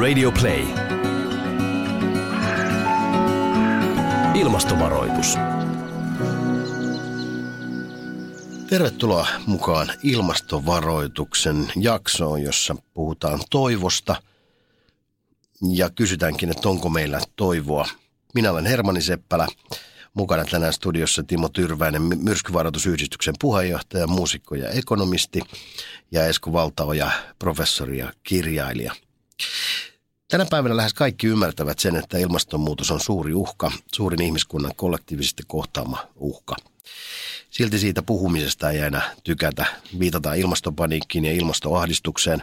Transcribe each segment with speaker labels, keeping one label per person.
Speaker 1: Radio Play. Ilmastovaroitus.
Speaker 2: Tervetuloa mukaan ilmastovaroituksen jaksoon, jossa puhutaan toivosta ja kysytäänkin, että onko meillä toivoa. Minä olen Hermani Seppälä, mukana tänään studiossa Timo Tyrväinen, myrskyvaroitusyhdistyksen puheenjohtaja, muusikko ja ekonomisti ja Esko Valtaoja, professori ja kirjailija. Tänä päivänä lähes kaikki ymmärtävät sen, että ilmastonmuutos on suuri uhka, suurin ihmiskunnan kollektiivisesti kohtaama uhka. Silti siitä puhumisesta ei aina tykätä. Viitataan ilmastopaniikkiin ja ilmastoahdistukseen.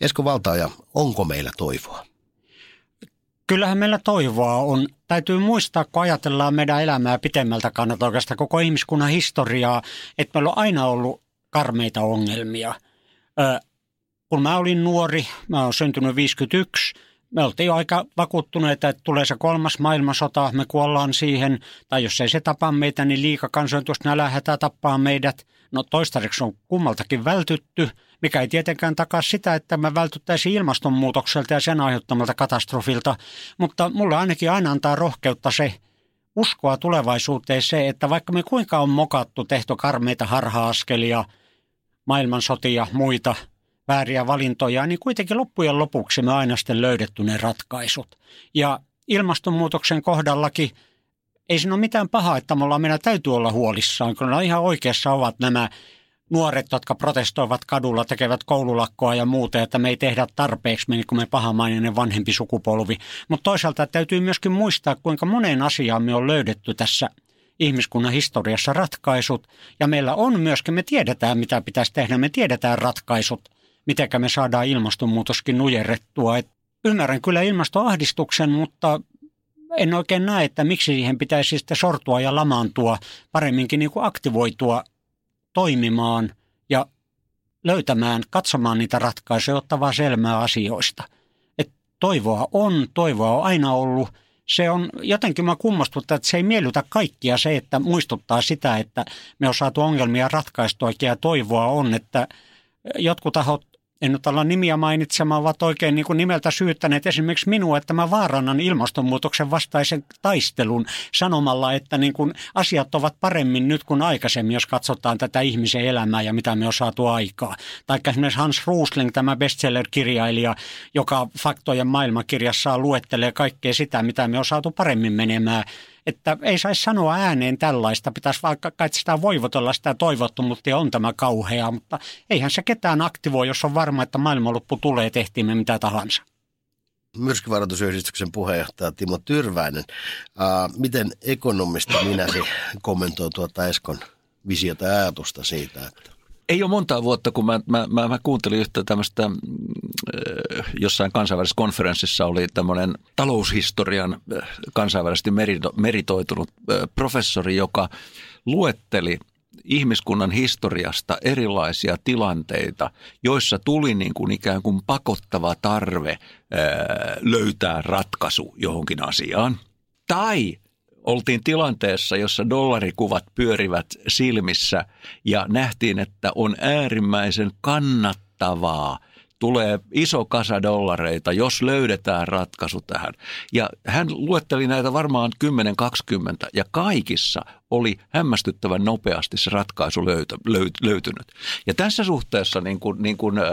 Speaker 2: Esko Valtaaja, onko meillä toivoa?
Speaker 3: Kyllähän meillä toivoa on. Täytyy muistaa, kun ajatellaan meidän elämää pitemmältä kannalta oikeastaan koko ihmiskunnan historiaa, että meillä on aina ollut karmeita ongelmia. Ö, kun mä olin nuori, mä olen syntynyt 51, me oltiin aika vakuuttuneita, että tulee se kolmas maailmansota, me kuollaan siihen, tai jos ei se tapa meitä, niin liika kansoitus nälähätä tappaa meidät. No toistaiseksi on kummaltakin vältytty, mikä ei tietenkään takaa sitä, että me vältyttäisiin ilmastonmuutokselta ja sen aiheuttamalta katastrofilta, mutta mulle ainakin aina antaa rohkeutta se, uskoa tulevaisuuteen se, että vaikka me kuinka on mokattu, tehty karmeita harha-askelia, maailmansotia, muita – vääriä valintoja, niin kuitenkin loppujen lopuksi me aina sitten löydetty ne ratkaisut. Ja ilmastonmuutoksen kohdallakin ei siinä ole mitään pahaa, että me ollaan, meidän täytyy olla huolissaan, kun ihan oikeassa ovat nämä nuoret, jotka protestoivat kadulla, tekevät koululakkoa ja muuta, että me ei tehdä tarpeeksi, niin kuin me pahamainen vanhempi sukupolvi. Mutta toisaalta täytyy myöskin muistaa, kuinka moneen asiaan me on löydetty tässä ihmiskunnan historiassa ratkaisut. Ja meillä on myöskin, me tiedetään mitä pitäisi tehdä, me tiedetään ratkaisut – miten me saadaan ilmastonmuutoskin nujerrettua. Et ymmärrän kyllä ilmastoahdistuksen, mutta en oikein näe, että miksi siihen pitäisi sitten sortua ja lamaantua, paremminkin niin kuin aktivoitua toimimaan ja löytämään, katsomaan niitä ratkaisuja, ottavaa selmää asioista. Et toivoa on, toivoa on aina ollut. Se on, jotenkin mä kummastuttaa, että se ei miellytä kaikkia se, että muistuttaa sitä, että me on saatu ongelmia ratkaistua ja toivoa on, että jotkut tahot en nyt olla nimiä mainitsemaan, ovat oikein niin kuin nimeltä syyttäneet esimerkiksi minua, että mä vaarannan ilmastonmuutoksen vastaisen taistelun sanomalla, että niin kuin asiat ovat paremmin nyt kuin aikaisemmin, jos katsotaan tätä ihmisen elämää ja mitä me on saatu aikaa. Tai esimerkiksi Hans Rusling, tämä bestseller-kirjailija, joka Faktojen maailmankirjassa luettelee kaikkea sitä, mitä me on saatu paremmin menemään että ei saisi sanoa ääneen tällaista, pitäisi vaikka kai sitä voivotella sitä toivottomuutta ja on tämä kauhea, mutta eihän se ketään aktivoi, jos on varma, että maailmanloppu tulee, tehtiin me mitä tahansa.
Speaker 2: Myrskyvaroitusyhdistyksen puheenjohtaja Timo Tyrväinen. Uh, miten ekonomista minäsi kommentoi tuota Eskon visiota ja ajatusta siitä, että
Speaker 4: ei ole montaa vuotta, kun mä, mä, mä, mä kuuntelin yhtä tämmöistä, äh, jossain kansainvälisessä konferenssissa oli tämmöinen taloushistorian äh, kansainvälisesti merito, meritoitunut äh, professori, joka luetteli ihmiskunnan historiasta erilaisia tilanteita, joissa tuli niin kuin ikään kuin pakottava tarve ää, löytää ratkaisu johonkin asiaan. Tai oltiin tilanteessa, jossa dollarikuvat pyörivät silmissä ja nähtiin, että on äärimmäisen kannattavaa – tulee iso kasa dollareita, jos löydetään ratkaisu tähän. Ja hän luetteli näitä varmaan 10-20 ja kaikissa oli hämmästyttävän nopeasti se ratkaisu löytä, löyt, löytynyt. Ja tässä suhteessa niin kuin, niin kuin, äh,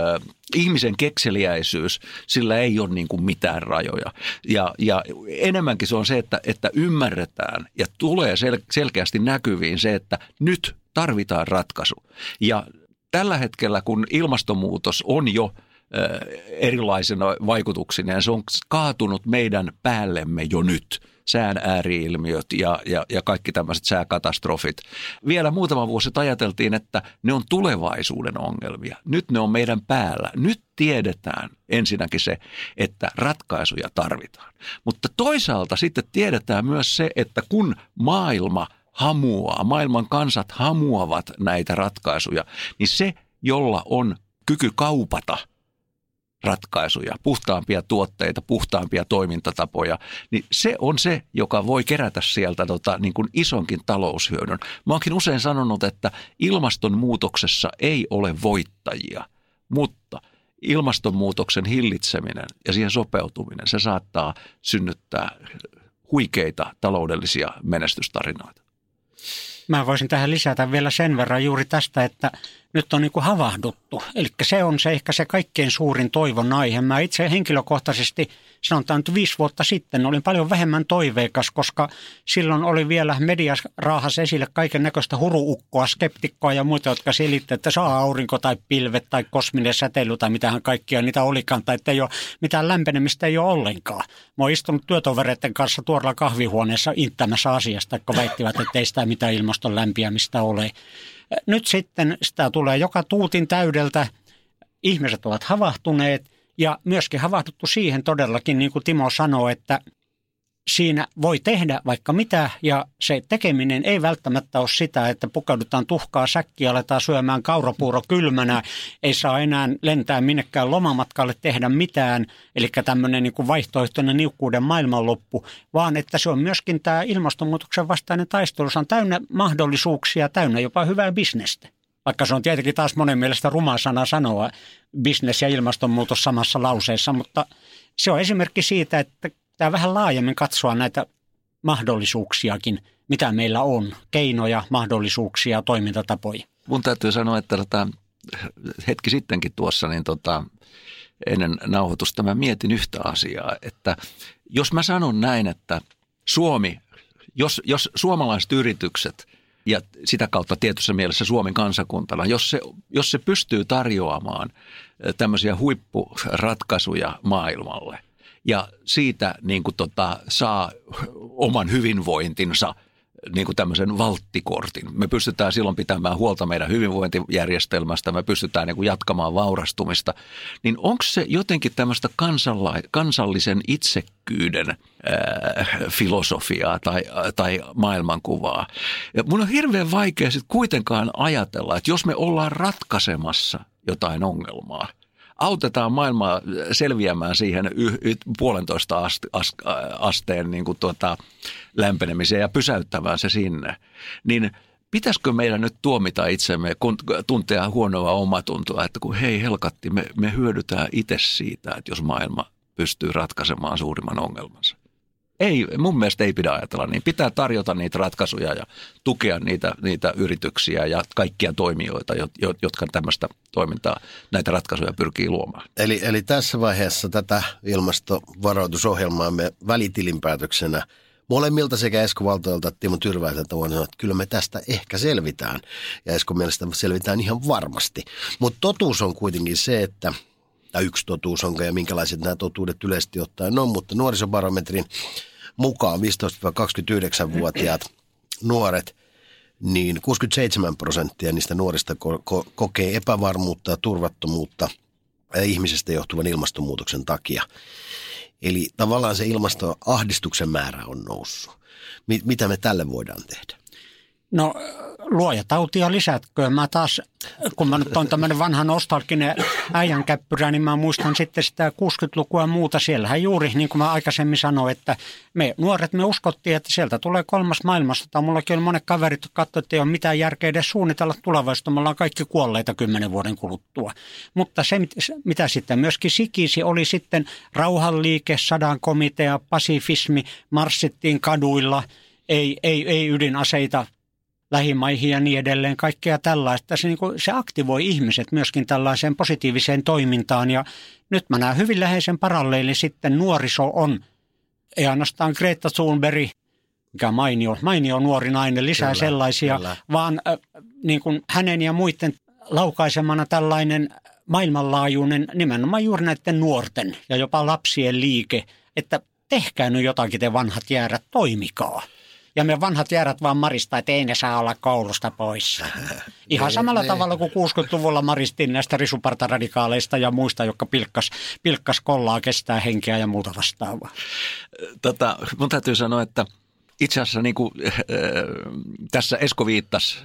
Speaker 4: ihmisen kekseliäisyys, sillä ei ole niin kuin mitään rajoja. Ja, ja enemmänkin se on se, että, että ymmärretään ja tulee sel, selkeästi näkyviin se, että nyt tarvitaan ratkaisu. Ja tällä hetkellä, kun ilmastonmuutos on jo – erilaisena vaikutuksina ja se on kaatunut meidän päällemme jo nyt sään ääriilmiöt ja, ja, ja kaikki tämmöiset sääkatastrofit. Vielä muutama vuosi ajateltiin, että ne on tulevaisuuden ongelmia. Nyt ne on meidän päällä. Nyt tiedetään ensinnäkin se, että ratkaisuja tarvitaan. Mutta toisaalta sitten tiedetään myös se, että kun maailma hamuaa, maailman kansat hamuavat näitä ratkaisuja, niin se, jolla on kyky kaupata – ratkaisuja, puhtaampia tuotteita, puhtaampia toimintatapoja, niin se on se, joka voi kerätä sieltä tota, niin kuin isonkin taloushyödyn. Mä oonkin usein sanonut, että ilmastonmuutoksessa ei ole voittajia, mutta ilmastonmuutoksen hillitseminen ja siihen sopeutuminen, se saattaa synnyttää huikeita taloudellisia menestystarinoita.
Speaker 3: Mä voisin tähän lisätä vielä sen verran juuri tästä, että nyt on niin kuin havahduttu. Eli se on se ehkä se kaikkein suurin toivon aihe. Mä itse henkilökohtaisesti, sanotaan nyt viisi vuotta sitten, olin paljon vähemmän toiveikas, koska silloin oli vielä media raahas esille kaiken näköistä huruukkoa, skeptikkoa ja muita, jotka selittävät, että saa aurinko tai pilvet tai kosminen säteily tai mitähän kaikkia niitä olikaan, tai että ei ole mitään lämpenemistä ei ole ollenkaan. Mä oon istunut työtovereiden kanssa tuolla kahvihuoneessa inttämässä asiasta, kun väittivät, että ei sitä mitään ilmaston lämpiämistä ole. Nyt sitten sitä tulee joka tuutin täydeltä. Ihmiset ovat havahtuneet ja myöskin havahduttu siihen todellakin, niin kuin Timo sanoi, että siinä voi tehdä vaikka mitä ja se tekeminen ei välttämättä ole sitä, että pukeudutaan tuhkaa säkkiä, aletaan syömään kaurapuuro kylmänä, ei saa enää lentää minnekään lomamatkalle tehdä mitään, eli tämmöinen niin vaihtoehtoinen niukkuuden maailmanloppu, vaan että se on myöskin tämä ilmastonmuutoksen vastainen taistelu, se on täynnä mahdollisuuksia, täynnä jopa hyvää bisnestä. Vaikka se on tietenkin taas monen mielestä ruma sana sanoa bisnes ja ilmastonmuutos samassa lauseessa, mutta se on esimerkki siitä, että pitää vähän laajemmin katsoa näitä mahdollisuuksiakin, mitä meillä on, keinoja, mahdollisuuksia, toimintatapoja.
Speaker 4: Mun täytyy sanoa, että tota, hetki sittenkin tuossa niin tota, ennen nauhoitusta mä mietin yhtä asiaa, että jos mä sanon näin, että Suomi, jos, jos suomalaiset yritykset ja sitä kautta tietyssä mielessä Suomen kansakuntana, jos se, jos se pystyy tarjoamaan tämmöisiä huippuratkaisuja maailmalle – ja siitä niin kuin tota, saa oman hyvinvointinsa niin kuin tämmöisen valttikortin. Me pystytään silloin pitämään huolta meidän hyvinvointijärjestelmästä, me pystytään niin kuin jatkamaan vaurastumista. Niin onko se jotenkin tämmöistä kansalla- kansallisen itsekkyyden ää, filosofiaa tai, tai maailmankuvaa? Ja mun on hirveän vaikea sitten kuitenkaan ajatella, että jos me ollaan ratkaisemassa jotain ongelmaa – autetaan maailmaa selviämään siihen y- y- puolentoista asteen niin kuin tuota, lämpenemiseen ja pysäyttämään se sinne, niin pitäisikö meidän nyt tuomita itsemme, kun tuntea huonoa omatuntoa, että kun hei helkatti, me, me hyödytään itse siitä, että jos maailma pystyy ratkaisemaan suurimman ongelmansa. Ei, mun mielestä ei pidä ajatella niin. Pitää tarjota niitä ratkaisuja ja tukea niitä, niitä yrityksiä ja kaikkia toimijoita, jotka tämmöistä toimintaa, näitä ratkaisuja pyrkii luomaan.
Speaker 2: Eli, eli tässä vaiheessa tätä ilmastovaroitusohjelmaa me välitilinpäätöksenä molemmilta sekä Esko Valtoilta että Timo Tyrväiseltä voin sanoa, että kyllä me tästä ehkä selvitään. Ja Esko mielestä selvitään ihan varmasti. Mutta totuus on kuitenkin se, että tai yksi totuus onko ja minkälaiset nämä totuudet yleisesti ottaen on, mutta nuorisobarometrin mukaan 15-29-vuotiaat nuoret, niin 67 prosenttia niistä nuorista ko- ko- kokee epävarmuutta ja turvattomuutta ihmisestä johtuvan ilmastonmuutoksen takia. Eli tavallaan se ilmastoahdistuksen määrä on noussut. Mitä me tälle voidaan tehdä?
Speaker 3: No luoja tautia lisätköön. Mä taas, kun mä nyt on tämmöinen vanha nostalginen äijänkäppyrä, niin mä muistan sitten sitä 60-lukua ja muuta. Siellähän juuri, niin kuin mä aikaisemmin sanoin, että me nuoret, me uskottiin, että sieltä tulee kolmas maailmasta. Mullakin oli monet kaverit, jotka katsoivat, että ei ole mitään järkeä edes suunnitella tulevaisuutta. Me ollaan kaikki kuolleita kymmenen vuoden kuluttua. Mutta se, mitä sitten myöskin sikisi, oli sitten rauhanliike, sadan komitea, pasifismi, marssittiin kaduilla – ei, ei, ei ydinaseita lähimaihin ja niin edelleen, kaikkea tällaista. Se, niin kuin, se aktivoi ihmiset myöskin tällaiseen positiiviseen toimintaan ja nyt mä näen hyvin läheisen paralleelin sitten nuoriso on, ei ainoastaan Greta Thunberg, mikä mainio, mainio nuori nainen, lisää kyllä, sellaisia, kyllä. vaan äh, niin kuin hänen ja muiden laukaisemana tällainen maailmanlaajuinen nimenomaan juuri näiden nuorten ja jopa lapsien liike, että tehkää nyt jotakin te vanhat jäärät, toimikaa. Ja me vanhat järät vaan marista, että ei ne saa olla koulusta pois. Ihan niin, samalla ne, niin. tavalla kuin 60-luvulla maristiin näistä risupartaradikaaleista ja muista, jotka pilkkas, pilkkas kollaa, kestää henkeä ja muuta vastaavaa.
Speaker 4: Tota, mun täytyy sanoa, että itse asiassa niin kuin, äh, tässä Esko viittasi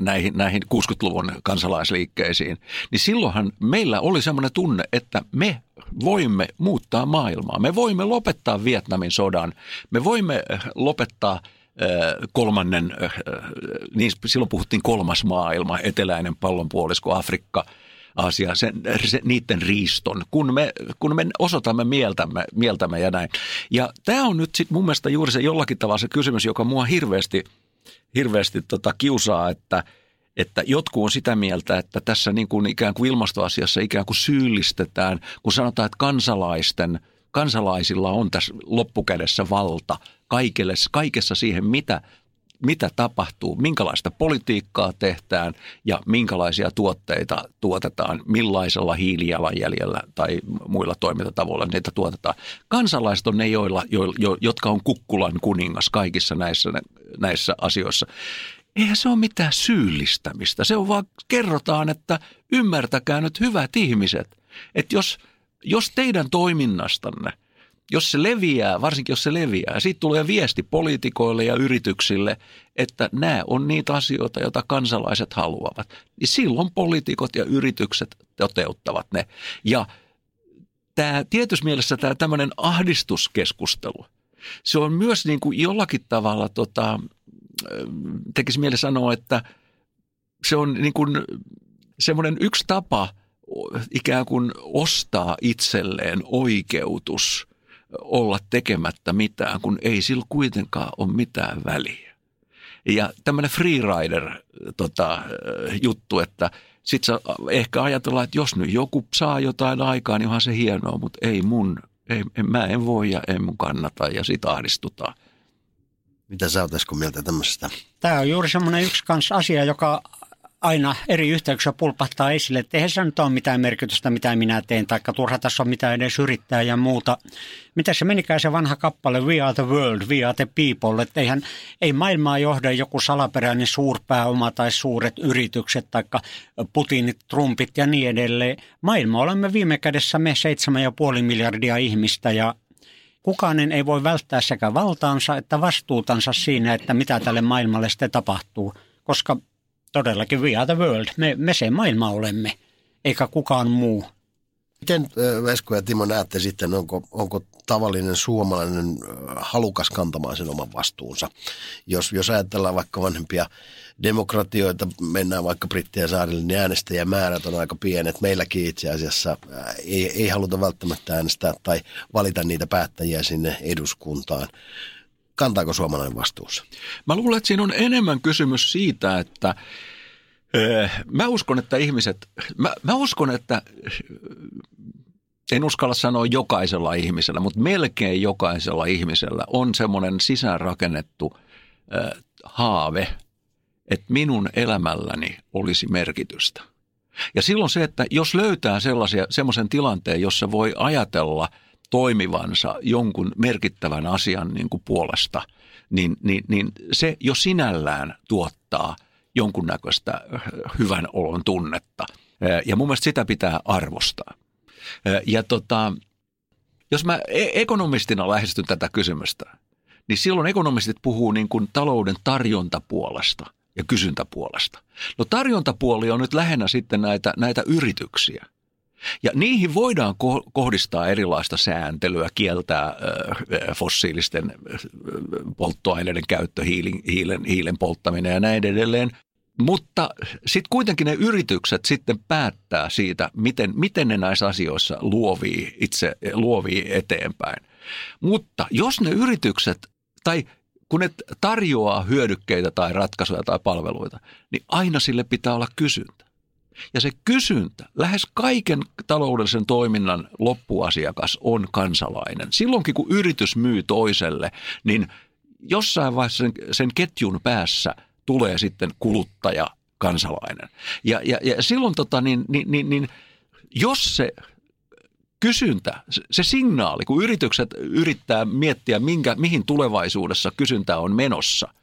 Speaker 4: näihin, näihin 60-luvun kansalaisliikkeisiin, niin silloinhan meillä oli semmoinen tunne, että me voimme muuttaa maailmaa. Me voimme lopettaa Vietnamin sodan. Me voimme lopettaa – kolmannen, niin silloin puhuttiin kolmas maailma, eteläinen pallonpuolisko, Afrikka, asia, sen, se, niiden riiston, kun me, kun me osoitamme mieltämme, mieltämme ja näin. Ja tämä on nyt sitten mun mielestä juuri se jollakin tavalla se kysymys, joka mua hirveästi, hirveästi tota kiusaa, että – että jotkut on sitä mieltä, että tässä niin kuin ikään kuin ilmastoasiassa ikään kuin syyllistetään, kun sanotaan, että kansalaisten, kansalaisilla on tässä loppukädessä valta kaikille, kaikessa siihen, mitä, mitä tapahtuu, minkälaista politiikkaa tehdään ja minkälaisia tuotteita tuotetaan, millaisella hiilijalanjäljellä tai muilla toimintatavoilla niitä tuotetaan. Kansalaiset on ne, joilla, jo, jo, jotka on kukkulan kuningas kaikissa näissä, näissä asioissa eihän se ole mitään syyllistämistä. Se on vaan, kerrotaan, että ymmärtäkää nyt hyvät ihmiset, että jos, jos teidän toiminnastanne, jos se leviää, varsinkin jos se leviää, siitä tulee viesti poliitikoille ja yrityksille, että nämä on niitä asioita, joita kansalaiset haluavat, niin silloin poliitikot ja yritykset toteuttavat ne. Ja tämä tietyssä mielessä tämä tämmöinen ahdistuskeskustelu, se on myös niin kuin jollakin tavalla tota, tekisi mieli sanoa, että se on niin kuin semmoinen yksi tapa ikään kuin ostaa itselleen oikeutus olla tekemättä mitään, kun ei sillä kuitenkaan ole mitään väliä. Ja tämmöinen freerider tota, juttu, että sitten ehkä ajatellaan, että jos nyt joku saa jotain aikaa, niin onhan se hienoa, mutta ei mun, ei, mä en voi ja ei mun kannata ja sit ahdistutaan.
Speaker 2: Mitä sä oot mieltä tämmöisestä?
Speaker 3: Tämä on juuri semmoinen yksi kans asia, joka aina eri yhteyksissä pulpahtaa esille, että eihän se nyt ole mitään merkitystä, mitä minä teen, tai turha tässä on mitään edes yrittää ja muuta. Mitä se menikään se vanha kappale We are the world, we are the people, että eihän, ei maailmaa johda joku salaperäinen suurpääoma tai suuret yritykset, tai Putinit, Trumpit ja niin edelleen. Maailma olemme viime kädessä me 7,5 miljardia ihmistä ja Kukaan ei voi välttää sekä valtaansa että vastuutansa siinä, että mitä tälle maailmalle sitten tapahtuu, koska todellakin we are the world, me, me se maailma olemme, eikä kukaan muu.
Speaker 2: Miten Vesko ja Timo näette sitten, onko, onko tavallinen suomalainen halukas kantamaan sen oman vastuunsa? Jos, jos ajatellaan vaikka vanhempia demokratioita, mennään vaikka Brittien saarille, niin äänestäjämäärät on aika pienet. Meilläkin itse asiassa ei, ei haluta välttämättä äänestää tai valita niitä päättäjiä sinne eduskuntaan. Kantaako suomalainen vastuussa?
Speaker 4: Mä luulen, että siinä on enemmän kysymys siitä, että Mä uskon, että ihmiset, mä, mä uskon, että en uskalla sanoa jokaisella ihmisellä, mutta melkein jokaisella ihmisellä on semmoinen sisäänrakennettu äh, haave, että minun elämälläni olisi merkitystä. Ja silloin se, että jos löytää sellaisia, semmoisen tilanteen, jossa voi ajatella toimivansa jonkun merkittävän asian niin kuin puolesta, niin, niin, niin se jo sinällään tuottaa – jonkunnäköistä äh, hyvän olon tunnetta. Äh, ja mun mielestä sitä pitää arvostaa. Äh, ja tota, jos mä e-, ekonomistina lähestyn tätä kysymystä, niin silloin ekonomistit puhuu niin kuin talouden tarjontapuolesta ja kysyntäpuolesta. No tarjontapuoli on nyt lähinnä sitten näitä, näitä yrityksiä. Ja niihin voidaan kohdistaa erilaista sääntelyä, kieltää fossiilisten polttoaineiden käyttö, hiilen, hiilen, hiilen polttaminen ja näin edelleen. Mutta sitten kuitenkin ne yritykset sitten päättää siitä, miten, miten ne näissä asioissa luovii itse luovii eteenpäin. Mutta jos ne yritykset, tai kun ne tarjoaa hyödykkeitä tai ratkaisuja tai palveluita, niin aina sille pitää olla kysyntä. Ja se kysyntä, lähes kaiken taloudellisen toiminnan loppuasiakas on kansalainen. Silloinkin kun yritys myy toiselle, niin jossain vaiheessa sen, sen ketjun päässä tulee sitten kuluttaja, kansalainen. Ja, ja, ja silloin tota, niin, niin, niin, niin, jos se kysyntä, se signaali, kun yritykset yrittää miettiä, minkä, mihin tulevaisuudessa kysyntä on menossa,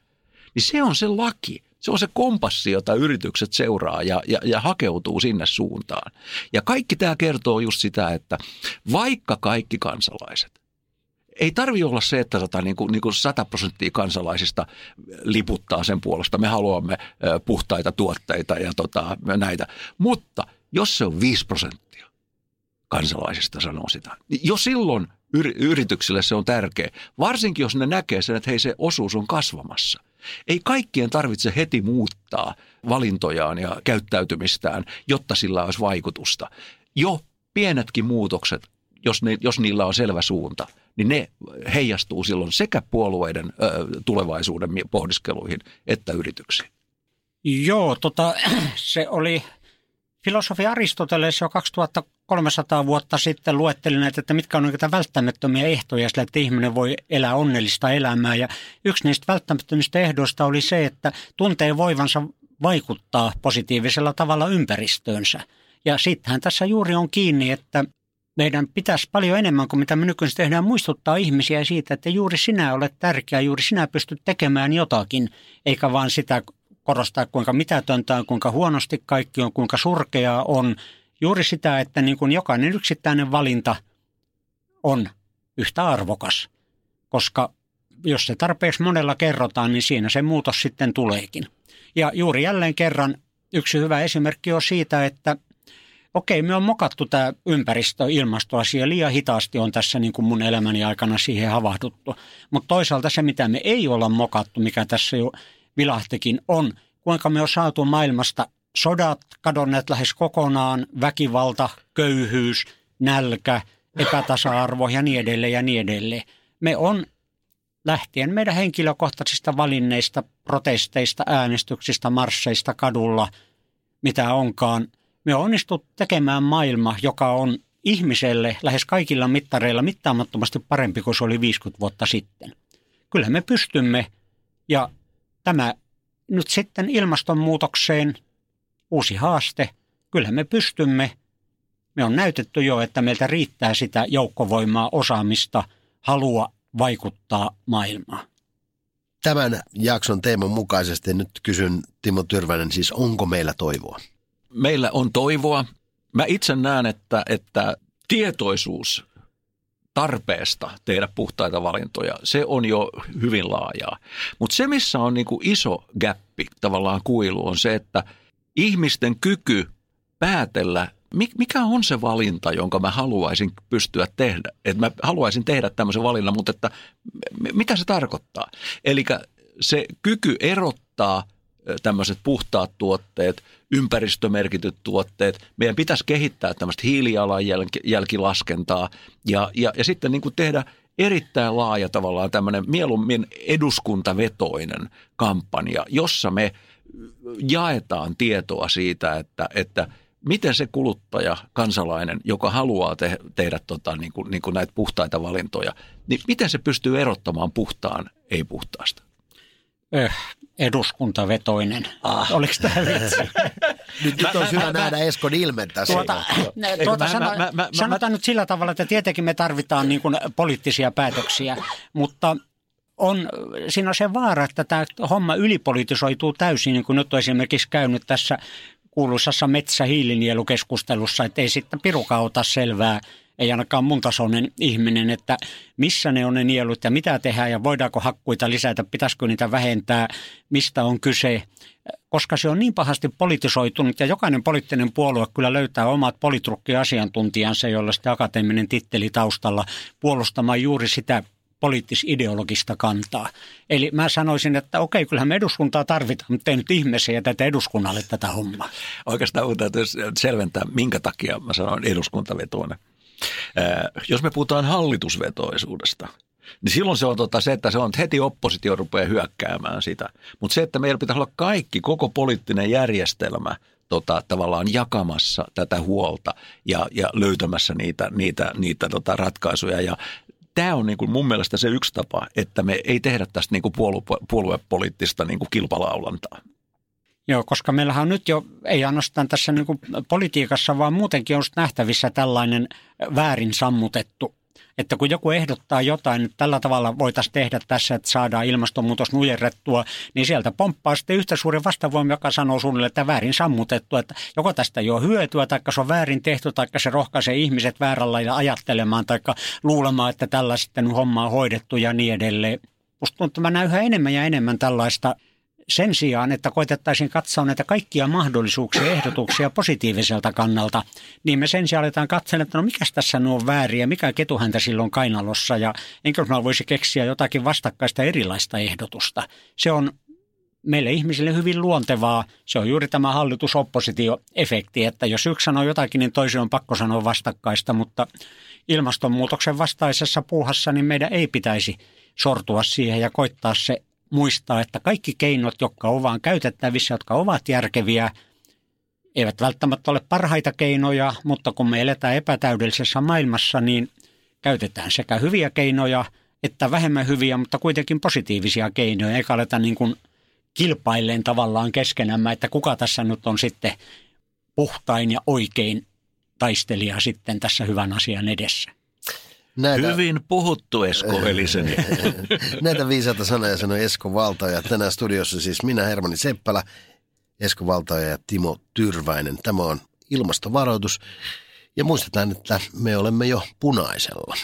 Speaker 4: niin se on se laki – se on se kompassi, jota yritykset seuraa ja, ja, ja hakeutuu sinne suuntaan. Ja kaikki tämä kertoo just sitä, että vaikka kaikki kansalaiset, ei tarvi olla se, että tota, niin kuin, niin kuin 100 prosenttia kansalaisista liputtaa sen puolesta. Me haluamme puhtaita tuotteita ja tota, näitä. Mutta jos se on 5 prosenttia kansalaisista sanoo sitä, niin jo silloin yrityksille se on tärkeä. Varsinkin jos ne näkee sen, että hei se osuus on kasvamassa – Ei kaikkien tarvitse heti muuttaa valintojaan ja käyttäytymistään, jotta sillä olisi vaikutusta. Jo pienetkin muutokset, jos, ne, jos niillä on selvä suunta, niin ne heijastuu silloin sekä puolueiden ö, tulevaisuuden pohdiskeluihin että yrityksiin.
Speaker 3: Joo, tota, se oli filosofi Aristoteles jo 2300 vuotta sitten luetteli näitä, että mitkä on niitä välttämättömiä ehtoja sille, että ihminen voi elää onnellista elämää. Ja yksi niistä välttämättömistä ehdoista oli se, että tuntee voivansa vaikuttaa positiivisella tavalla ympäristöönsä. Ja sittenhän tässä juuri on kiinni, että meidän pitäisi paljon enemmän kuin mitä me nykyisin tehdään muistuttaa ihmisiä siitä, että juuri sinä olet tärkeä, juuri sinä pystyt tekemään jotakin, eikä vaan sitä korostaa, kuinka mitätöntä on, kuinka huonosti kaikki on, kuinka surkeaa on. Juuri sitä, että niin kuin jokainen yksittäinen valinta on yhtä arvokas, koska jos se tarpeeksi monella kerrotaan, niin siinä se muutos sitten tuleekin. Ja juuri jälleen kerran yksi hyvä esimerkki on siitä, että okei, me on mokattu tämä ympäristö, ilmastoasia, liian hitaasti on tässä niin kuin mun elämäni aikana siihen havahduttu. Mutta toisaalta se, mitä me ei olla mokattu, mikä tässä jo vilahtikin, on kuinka me on saatu maailmasta sodat kadonneet lähes kokonaan, väkivalta, köyhyys, nälkä, epätasa-arvo ja niin edelleen ja niin edelleen. Me on lähtien meidän henkilökohtaisista valinneista, protesteista, äänestyksistä, marsseista kadulla, mitä onkaan. Me on tekemään maailma, joka on ihmiselle lähes kaikilla mittareilla mittaamattomasti parempi kuin se oli 50 vuotta sitten. Kyllä me pystymme ja tämä nyt sitten ilmastonmuutokseen uusi haaste. Kyllä me pystymme. Me on näytetty jo, että meiltä riittää sitä joukkovoimaa, osaamista, halua vaikuttaa maailmaan.
Speaker 2: Tämän jakson teeman mukaisesti nyt kysyn Timo Tyrvänen, siis onko meillä toivoa?
Speaker 4: Meillä on toivoa. Mä itse näen, että, että tietoisuus tarpeesta tehdä puhtaita valintoja, se on jo hyvin laajaa. Mutta se, missä on niinku iso gappi, tavallaan kuilu, on se, että ihmisten kyky päätellä, mikä on se valinta, jonka mä haluaisin pystyä tehdä. Että mä haluaisin tehdä tämmöisen valinnan, mutta että mitä se tarkoittaa? Eli se kyky erottaa – tämmöiset puhtaat tuotteet, ympäristömerkityt tuotteet. Meidän pitäisi kehittää tämmöistä hiilijalanjälkilaskentaa ja, ja, ja sitten niin kuin tehdä erittäin laaja tavallaan tämmöinen mieluummin eduskuntavetoinen kampanja, jossa me jaetaan tietoa siitä, että, että miten se kuluttaja, kansalainen, joka haluaa te- tehdä tota, niin kuin, niin kuin näitä puhtaita valintoja, niin miten se pystyy erottamaan puhtaan ei-puhtaasta?
Speaker 3: Öh, eduskuntavetoinen. Ah. Oliko tämä vitsi?
Speaker 2: nyt, nyt olisi hyvä nähdä Eskon ilmen tässä. Tuota,
Speaker 3: tuota, sano, mä, mä, mä, sanotaan mä, nyt sillä tavalla, että tietenkin me tarvitaan niin kuin poliittisia päätöksiä, mutta on, siinä on se vaara, että tämä homma ylipolitisoituu täysin, niin kuin nyt on esimerkiksi käynyt tässä kuuluisassa metsähiilinielukeskustelussa, että ei sitten pirukaan ota selvää, ei ainakaan mun tasoinen ihminen, että missä ne on ne nielut ja mitä tehdään ja voidaanko hakkuita lisätä, pitäisikö niitä vähentää, mistä on kyse, koska se on niin pahasti politisoitunut ja jokainen poliittinen puolue kyllä löytää omat politrukkiasiantuntijansa, joilla sitten akateeminen titteli taustalla puolustamaan juuri sitä poliittis-ideologista kantaa. Eli mä sanoisin, että okei, kyllähän me eduskuntaa tarvitaan, mutta ei nyt ihmeessä tätä eduskunnalle tätä hommaa.
Speaker 4: Oikeastaan täytyy selventää, minkä takia mä sanoin eduskuntavetoinen. Jos me puhutaan hallitusvetoisuudesta, niin silloin se on tota se, että se on, että heti oppositio rupeaa hyökkäämään sitä. Mutta se, että meillä pitää olla kaikki, koko poliittinen järjestelmä tota, tavallaan jakamassa tätä huolta ja, ja löytämässä niitä, niitä, niitä tota, ratkaisuja. Ja tämä on niin kuin mun mielestä se yksi tapa, että me ei tehdä tästä niin kuin puolue, puoluepoliittista niin kuin kilpalaulantaa.
Speaker 3: Joo, koska meillähän on nyt jo, ei ainoastaan tässä niin politiikassa, vaan muutenkin on nähtävissä tällainen väärin sammutettu että kun joku ehdottaa jotain, että tällä tavalla voitaisiin tehdä tässä, että saadaan ilmastonmuutos nujerrettua, niin sieltä pomppaa sitten yhtä suuri vastavoima, joka sanoo suunnilleen, että väärin sammutettu, että joko tästä ei ole hyötyä, tai se on väärin tehty, tai se rohkaisee ihmiset väärällä lailla ajattelemaan, tai luulemaan, että tällä sitten homma on hoidettu ja niin edelleen. Musta tuntuu, että mä näen yhä enemmän ja enemmän tällaista – sen sijaan, että koitettaisiin katsoa näitä kaikkia mahdollisuuksia ja ehdotuksia positiiviselta kannalta, niin me sen sijaan aletaan katsella, että no mikä tässä on vääriä, mikä ketuhäntä silloin kainalossa ja enkö mä voisi keksiä jotakin vastakkaista erilaista ehdotusta. Se on meille ihmisille hyvin luontevaa. Se on juuri tämä hallitusoppositioefekti, että jos yksi sanoo jotakin, niin toisen on pakko sanoa vastakkaista, mutta ilmastonmuutoksen vastaisessa puuhassa niin meidän ei pitäisi sortua siihen ja koittaa se muistaa, että kaikki keinot, jotka ovat käytettävissä, jotka ovat järkeviä, eivät välttämättä ole parhaita keinoja, mutta kun me eletään epätäydellisessä maailmassa, niin käytetään sekä hyviä keinoja että vähemmän hyviä, mutta kuitenkin positiivisia keinoja, eikä aleta niin kuin kilpailleen tavallaan keskenämme, että kuka tässä nyt on sitten puhtain ja oikein taistelija sitten tässä hyvän asian edessä.
Speaker 4: Näitä, Hyvin puhuttu Esko Eliseni.
Speaker 2: Näitä viisaita sanoja sanoi Esko Valtaja. Tänään studiossa siis minä Hermani Seppälä, Esko Valtaja ja Timo Tyrväinen. Tämä on ilmastovaroitus. Ja muistetaan, että me olemme jo punaisella.